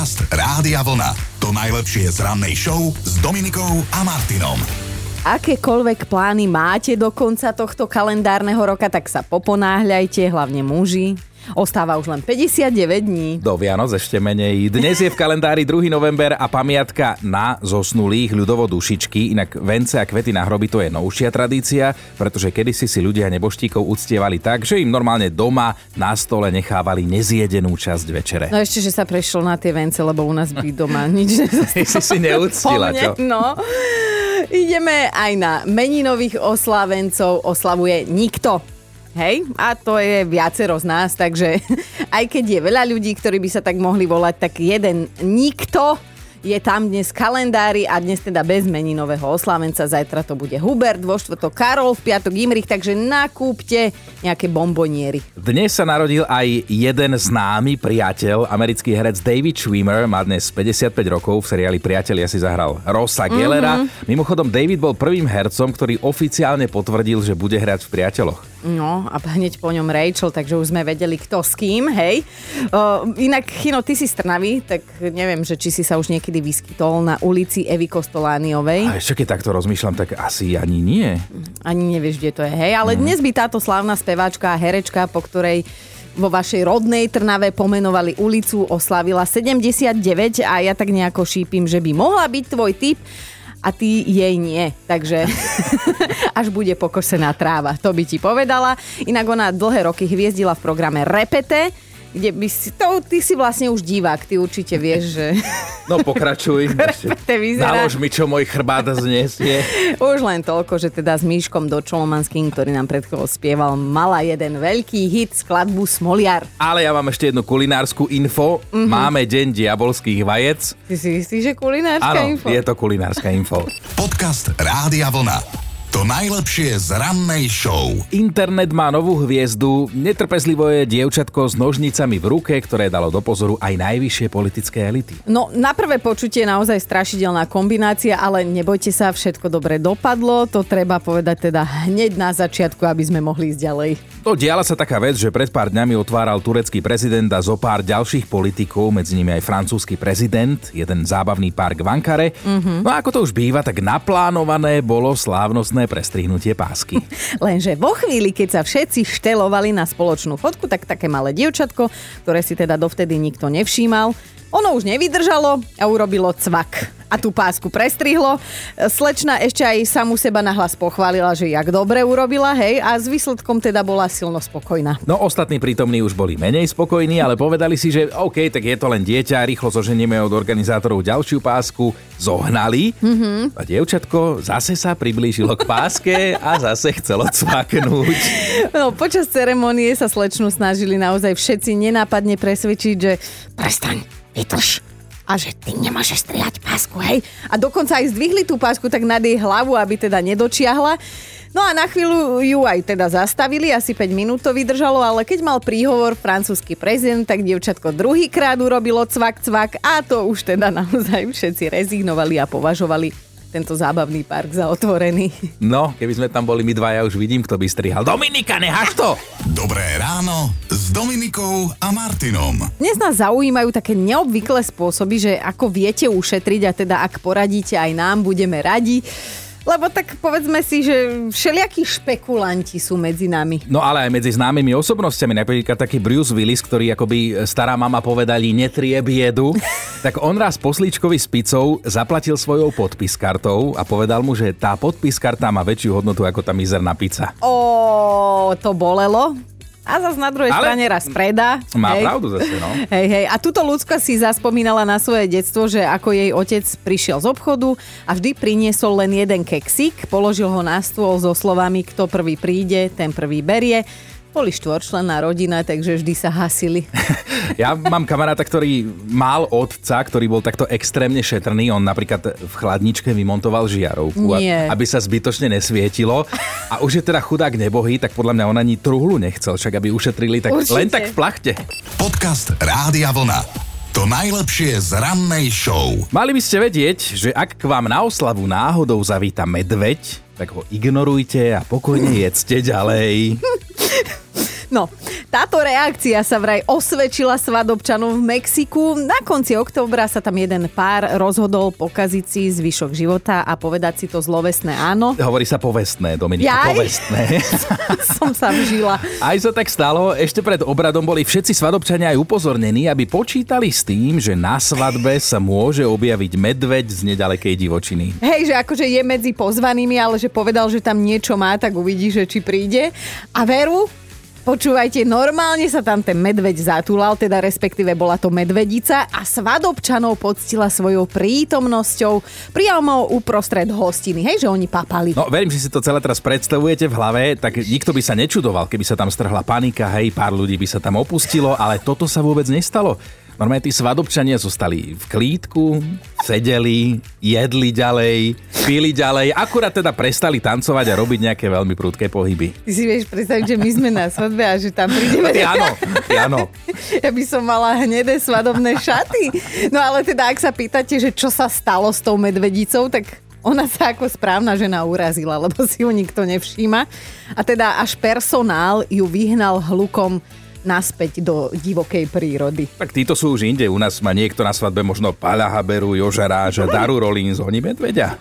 Podcast Rádia Vlna. To najlepšie z rannej show s Dominikou a Martinom. Akékoľvek plány máte do konca tohto kalendárneho roka, tak sa poponáhľajte, hlavne muži. Ostáva už len 59 dní. Do Vianoc ešte menej. Dnes je v kalendári 2. november a pamiatka na zosnulých ľudovo dušičky. Inak vence a kvety na hroby to je novšia tradícia, pretože kedysi si ľudia neboštíkov uctievali tak, že im normálne doma na stole nechávali nezjedenú časť večere. No ešte, že sa prešlo na tie vence, lebo u nás by doma nič nezostalo. si si neúctila, čo? No. Ideme aj na meninových oslávencov. Oslavuje nikto. Hej, a to je viacero z nás, takže aj keď je veľa ľudí, ktorí by sa tak mohli volať, tak jeden nikto je tam dnes kalendári a dnes teda bez meninového oslávenca. Zajtra to bude Hubert, vo štvrtok Karol, v piatok Imrich, takže nakúpte nejaké bomboniery. Dnes sa narodil aj jeden známy priateľ, americký herec David Schwimmer, má dnes 55 rokov, v seriáli Priatelia si zahral Rossa Gellera. Mm-hmm. Mimochodom, David bol prvým hercom, ktorý oficiálne potvrdil, že bude hrať v Priateľoch. No a hneď po ňom Rachel, takže už sme vedeli kto s kým, hej. Uh, inak, Chino, ty si z Trnavy, tak neviem, že či si sa už niekedy vyskytol na ulici Evy Kostolániovej. A ešte keď takto rozmýšľam, tak asi ani nie. Ani nevieš, kde to je, hej. Ale mm. dnes by táto slávna speváčka a herečka, po ktorej vo vašej rodnej Trnave pomenovali ulicu, oslavila 79 a ja tak nejako šípim, že by mohla byť tvoj typ a ty jej nie. Takže až bude pokosená tráva, to by ti povedala. Inak ona dlhé roky hviezdila v programe Repete, kde by si, to, ty si vlastne už divák, ty určite vieš, že... No pokračuj. Nalož mi, čo môj chrbát znesie. Už len toľko, že teda s Míškom Dočolomanským, ktorý nám pred chvíľou spieval, mala jeden veľký hit, skladbu Smoliar. Ale ja mám ešte jednu kulinárskú info. Mm-hmm. Máme deň diabolských vajec. Ty si istý, že kulinárska Áno, info? je to kulinárska info. Podcast Rádia Vlna. To najlepšie z rannej show. Internet má novú hviezdu. Netrpezlivo je dievčatko s nožnicami v ruke, ktoré dalo do pozoru aj najvyššie politické elity. No, na prvé počutie naozaj strašidelná kombinácia, ale nebojte sa, všetko dobre dopadlo. To treba povedať teda hneď na začiatku, aby sme mohli ísť ďalej. No, diala sa taká vec, že pred pár dňami otváral turecký prezident a zo pár ďalších politikov, medzi nimi aj francúzsky prezident, jeden zábavný park v Ankare. Mm-hmm. No a ako to už býva, tak naplánované bolo slávnostné prestrihnutie pásky. Lenže vo chvíli, keď sa všetci štelovali na spoločnú fotku, tak také malé dievčatko, ktoré si teda dovtedy nikto nevšímal, ono už nevydržalo a urobilo cvak a tú pásku prestrihlo. Slečna ešte aj samu seba nahlas pochválila, že jak dobre urobila, hej, a s výsledkom teda bola silno spokojná. No ostatní prítomní už boli menej spokojní, ale povedali si, že OK, tak je to len dieťa, rýchlo zoženieme od organizátorov ďalšiu pásku, zohnali mm-hmm. a dievčatko zase sa priblížilo k páske a zase chcelo cvaknúť. No, počas ceremonie sa slečnu snažili naozaj všetci nenápadne presvedčiť, že prestaň, vytrž, a že ty nemôžeš strihať pásku, hej. A dokonca aj zdvihli tú pásku tak nad jej hlavu, aby teda nedočiahla. No a na chvíľu ju aj teda zastavili, asi 5 minút to vydržalo, ale keď mal príhovor francúzsky prezident, tak dievčatko druhýkrát urobilo cvak, cvak a to už teda naozaj všetci rezignovali a považovali tento zábavný park za otvorený. No, keby sme tam boli my dvaja, už vidím, kto by strihal. Dominika, nehaš to! Dobré ráno s Dominikou a Martinom. Dnes nás zaujímajú také neobvyklé spôsoby, že ako viete ušetriť a teda ak poradíte aj nám, budeme radi. Lebo tak povedzme si, že všelijakí špekulanti sú medzi nami. No ale aj medzi známymi osobnostiami, napríklad taký Bruce Willis, ktorý akoby stará mama povedali netrie biedu, tak on raz poslíčkovi s pizzou zaplatil svojou podpis kartou a povedal mu, že tá podpis karta má väčšiu hodnotu ako tá mizerná pizza. Ó, to bolelo. A zase na druhej Ale strane raz predá. Má hej. pravdu zase, no. Hej, hej. A túto ľudská si zaspomínala na svoje detstvo, že ako jej otec prišiel z obchodu a vždy priniesol len jeden keksík, položil ho na stôl so slovami, kto prvý príde, ten prvý berie. Boli štvorčlenná rodina, takže vždy sa hasili. Ja mám kamaráta, ktorý mal otca, ktorý bol takto extrémne šetrný. On napríklad v chladničke vymontoval žiarovku, Nie. aby sa zbytočne nesvietilo. A už je teda chudák nebohý, tak podľa mňa on ani truhlu nechcel, však aby ušetrili tak Určite. len tak v plachte. Podcast Rádia Vlna. To najlepšie z rannej show. Mali by ste vedieť, že ak k vám na oslavu náhodou zavíta medveď, tak ho ignorujte a pokojne jedzte ďalej. No, táto reakcia sa vraj osvedčila svadobčanom v Mexiku. Na konci októbra sa tam jeden pár rozhodol pokaziť si zvyšok života a povedať si to zlovesné áno. Hovorí sa povestné, Dominika, Jaj. povestné. Som sa vžila. Aj sa tak stalo, ešte pred obradom boli všetci svadobčania aj upozornení, aby počítali s tým, že na svadbe sa môže objaviť medveď z nedalekej divočiny. Hej, že akože je medzi pozvanými, ale že povedal, že tam niečo má, tak uvidí, že či príde. A veru, Počúvajte, normálne sa tam ten medveď zatúlal, teda respektíve bola to medvedica a svadobčanov poctila svojou prítomnosťou priamo uprostred hostiny. Hej, že oni papali. No, verím, že si to celé teraz predstavujete v hlave, tak nikto by sa nečudoval, keby sa tam strhla panika, hej, pár ľudí by sa tam opustilo, ale toto sa vôbec nestalo. Normálne tí svadobčania zostali v klídku, sedeli, jedli ďalej, pili ďalej, akurát teda prestali tancovať a robiť nejaké veľmi prudké pohyby. Ty si vieš predstaviť, že my sme na svadbe a že tam prídeme. Ty áno, ty áno. Ja by som mala hnedé svadobné šaty. No ale teda, ak sa pýtate, že čo sa stalo s tou medvedicou, tak ona sa ako správna žena urazila, lebo si ju nikto nevšíma. A teda až personál ju vyhnal hlukom naspäť do divokej prírody. Tak títo sú už inde. U nás má niekto na svadbe možno Paľa Haberu, Joža Ráža, Daru Rollins, oni medveďa.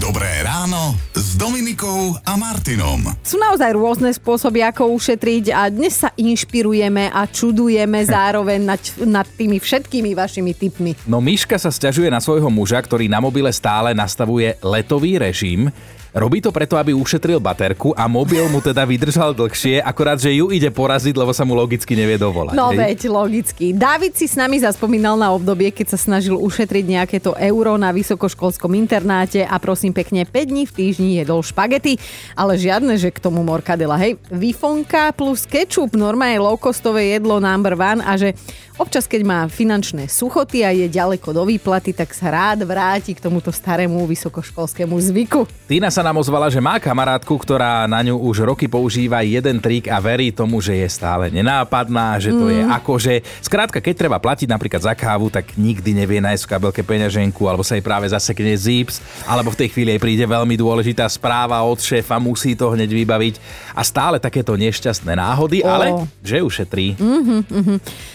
Dobré ráno s Dominikou a Martinom. Sú naozaj rôzne spôsoby, ako ušetriť a dnes sa inšpirujeme a čudujeme zároveň nad, nad tými všetkými vašimi tipmi. No Miška sa sťažuje na svojho muža, ktorý na mobile stále nastavuje letový režim. Robí to preto, aby ušetril baterku a mobil mu teda vydržal dlhšie, akorát, že ju ide poraziť, lebo sa mu logicky nevie dovolať. No hej? veď, logicky. David si s nami zaspomínal na obdobie, keď sa snažil ušetriť nejaké to euro na vysokoškolskom internáte a prosím pekne 5 dní v týždni jedol špagety, ale žiadne, že k tomu morkadela. Hej, vifonka plus kečup, normálne low-costové jedlo number one a že občas, keď má finančné suchoty a je ďaleko do výplaty, tak sa rád vráti k tomuto starému vysokoškolskému zvyku. Tina sa nám ozvala, že má kamarátku, ktorá na ňu už roky používa jeden trik a verí tomu, že je stále nenápadná, že to mm. je akože... Skrátka, keď treba platiť napríklad za kávu, tak nikdy nevie nájsť v kabelke peňaženku, alebo sa jej práve zasekne zips, alebo v tej chvíli jej príde veľmi dôležitá správa od šéfa, musí to hneď vybaviť. A stále takéto nešťastné náhody, Ó. ale že ušetrí.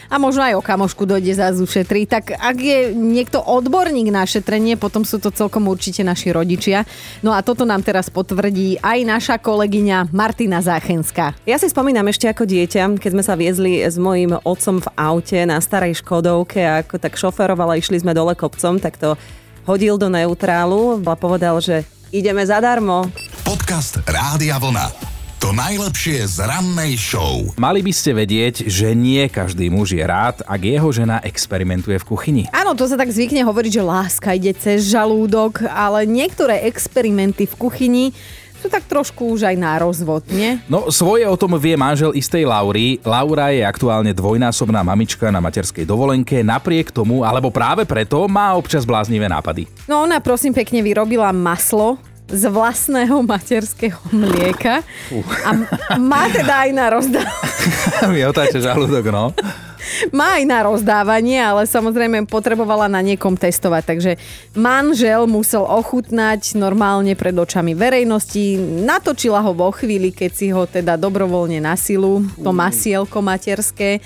A možno aj o kamošku dojde za ušetrí. Tak ak je niekto odborník na šetrenie, potom sú to celkom určite naši rodičia. No a toto nám teraz potvrdí aj naša kolegyňa Martina Záchenská. Ja si spomínam ešte ako dieťa, keď sme sa viezli s mojím otcom v aute na starej Škodovke a ako tak šoferovala, išli sme dole kopcom, tak to hodil do neutrálu a povedal, že ideme zadarmo. Podcast Rádia Vlna. To najlepšie z rannej show. Mali by ste vedieť, že nie každý muž je rád, ak jeho žena experimentuje v kuchyni. Áno, to sa tak zvykne hovoriť, že láska ide cez žalúdok, ale niektoré experimenty v kuchyni sú tak trošku už aj na rozvod, nie? No, svoje o tom vie manžel istej Laury. Laura je aktuálne dvojnásobná mamička na materskej dovolenke. Napriek tomu, alebo práve preto, má občas bláznivé nápady. No ona prosím pekne vyrobila maslo z vlastného materského mlieka. A má teda aj na rozdávanie. Mi otáča žalúdok, no. Má aj na rozdávanie, ale samozrejme potrebovala na niekom testovať, takže manžel musel ochutnať normálne pred očami verejnosti, natočila ho vo chvíli, keď si ho teda dobrovoľne na silu, to masielko materské,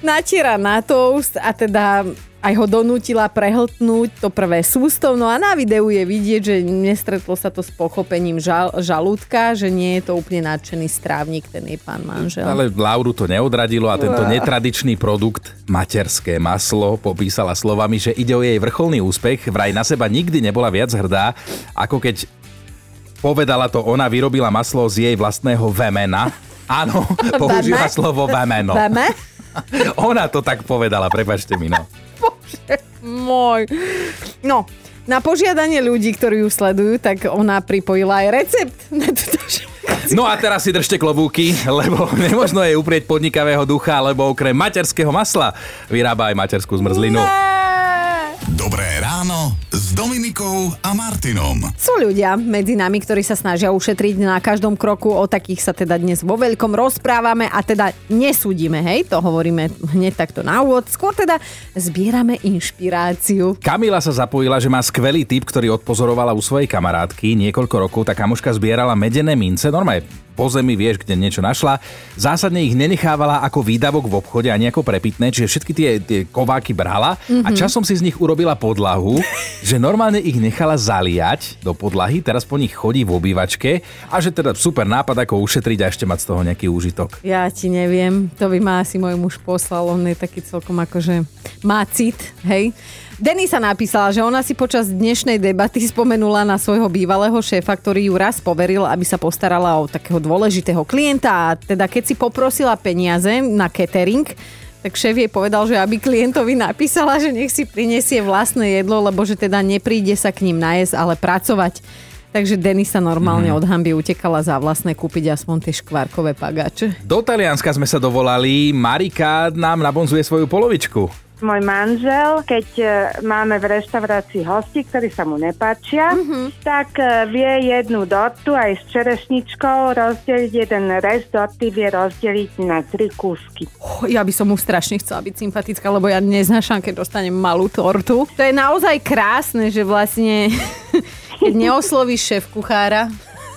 natiera na toast a teda aj ho donútila prehltnúť to prvé sústov. No a na videu je vidieť, že nestretlo sa to s pochopením žal, žalúdka, že nie je to úplne nadšený strávnik, ten jej pán manžel. Ale Lauru to neodradilo a tento netradičný produkt, materské maslo, popísala slovami, že ide o jej vrcholný úspech. Vraj na seba nikdy nebola viac hrdá, ako keď povedala to ona, vyrobila maslo z jej vlastného vemena. Áno, použila slovo vemeno. Veme? Ona to tak povedala, prepačte mi, no. Môj. No, na požiadanie ľudí, ktorí ju sledujú, tak ona pripojila aj recept na túto. No a teraz si držte klobúky, lebo nemožno je uprieť podnikavého ducha, lebo okrem materského masla vyrába aj materskú zmrzlinu. Dobré ráno s Dominikou a Martinom. Sú ľudia medzi nami, ktorí sa snažia ušetriť na každom kroku. O takých sa teda dnes vo veľkom rozprávame a teda nesúdime, hej, to hovoríme hneď takto na úvod. Skôr teda zbierame inšpiráciu. Kamila sa zapojila, že má skvelý typ, ktorý odpozorovala u svojej kamarátky. Niekoľko rokov tá kamoška zbierala medené mince, normálne po zemi, vieš, kde niečo našla. Zásadne ich nenechávala ako výdavok v obchode ani ako prepitné, čiže všetky tie, tie kováky brala mm-hmm. a časom si z nich urobila podlahu, že normálne ich nechala zaliať do podlahy, teraz po nich chodí v obývačke a že teda super nápad, ako ušetriť a ešte mať z toho nejaký úžitok. Ja ti neviem, to by ma asi môj muž poslal, on je taký celkom akože má cit, hej. Denisa napísala, že ona si počas dnešnej debaty spomenula na svojho bývalého šéfa, ktorý ju raz poveril, aby sa postarala o takého dôležitého klienta a teda keď si poprosila peniaze na catering, tak šéf jej povedal, že aby klientovi napísala, že nech si prinesie vlastné jedlo, lebo že teda nepríde sa k ním najesť, ale pracovať. Takže Denisa normálne mm. od hamby utekala za vlastné kúpiť aspoň tie škvárkové pagáče. Do Talianska sme sa dovolali, Marika nám nabonzuje svoju polovičku. Môj manžel, keď e, máme v reštaurácii hosti, ktorí sa mu nepáčia, mm-hmm. tak e, vie jednu dortu aj s čerešničkou rozdeliť jeden rez dorty, vie rozdeliť na tri kúsky. Oh, ja by som mu strašne chcela byť sympatická, lebo ja neznášam, keď dostanem malú tortu. To je naozaj krásne, že vlastne keď neoslovíš šéf kuchára,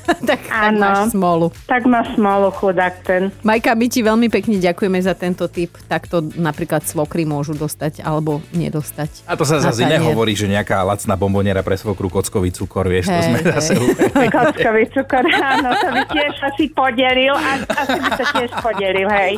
tak, tak máš smolu. Tak má smolu chudák ten. Majka, my ti veľmi pekne ďakujeme za tento tip. Takto napríklad svokry môžu dostať alebo nedostať. A to sa zase nehovorí, že nejaká lacná bomboniera pre svokru kockový cukor, vieš, hey, to sme hey. zase Kockový cukor, áno, to by tiež asi podelil. A, asi by sa tiež podelil, hej.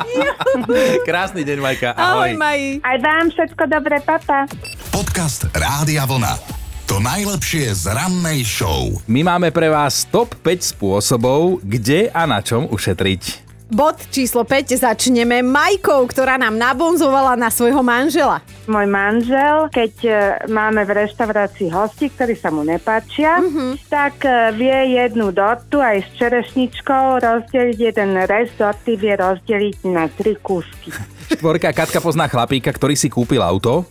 Krásny deň, Majka. Ahoj. Ahoj, Maj. Aj vám všetko dobré, papa. Podcast Rádia Vlna. To najlepšie z rannej show. My máme pre vás top 5 spôsobov, kde a na čom ušetriť. Bod číslo 5 začneme Majkou, ktorá nám nabonzovala na svojho manžela. Môj manžel, keď e, máme v reštaurácii hosti, ktorí sa mu nepáčia, mm-hmm. tak e, vie jednu dortu aj s čerešničkou rozdeliť jeden rez dorty, vie rozdeliť na tri kúsky. Štvorka Katka pozná chlapíka, ktorý si kúpil auto,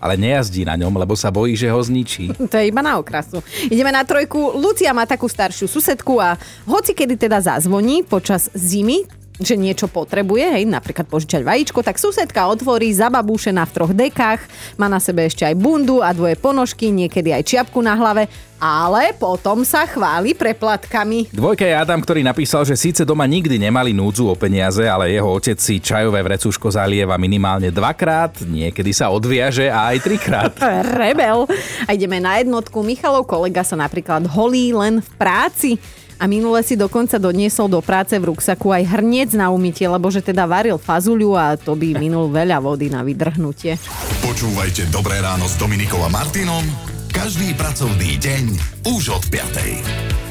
ale nejazdí na ňom, lebo sa bojí, že ho zničí. To je iba na okrasu. Ideme na trojku. Lucia má takú staršiu susedku a hoci kedy teda zazvoní počas zimy, že niečo potrebuje, hej, napríklad požičať vajíčko, tak susedka otvorí zababúšená v troch dekách, má na sebe ešte aj bundu a dvoje ponožky, niekedy aj čiapku na hlave, ale potom sa chváli preplatkami. Dvojka je Adam, ktorý napísal, že síce doma nikdy nemali núdzu o peniaze, ale jeho otec si čajové vrecúško zalieva minimálne dvakrát, niekedy sa odviaže a aj trikrát. Rebel. A ideme na jednotku. Michalov kolega sa napríklad holí len v práci a minule si dokonca doniesol do práce v ruksaku aj hrniec na umytie, lebo že teda varil fazuľu a to by minul veľa vody na vydrhnutie. Počúvajte Dobré ráno s Dominikom a Martinom každý pracovný deň už od 5.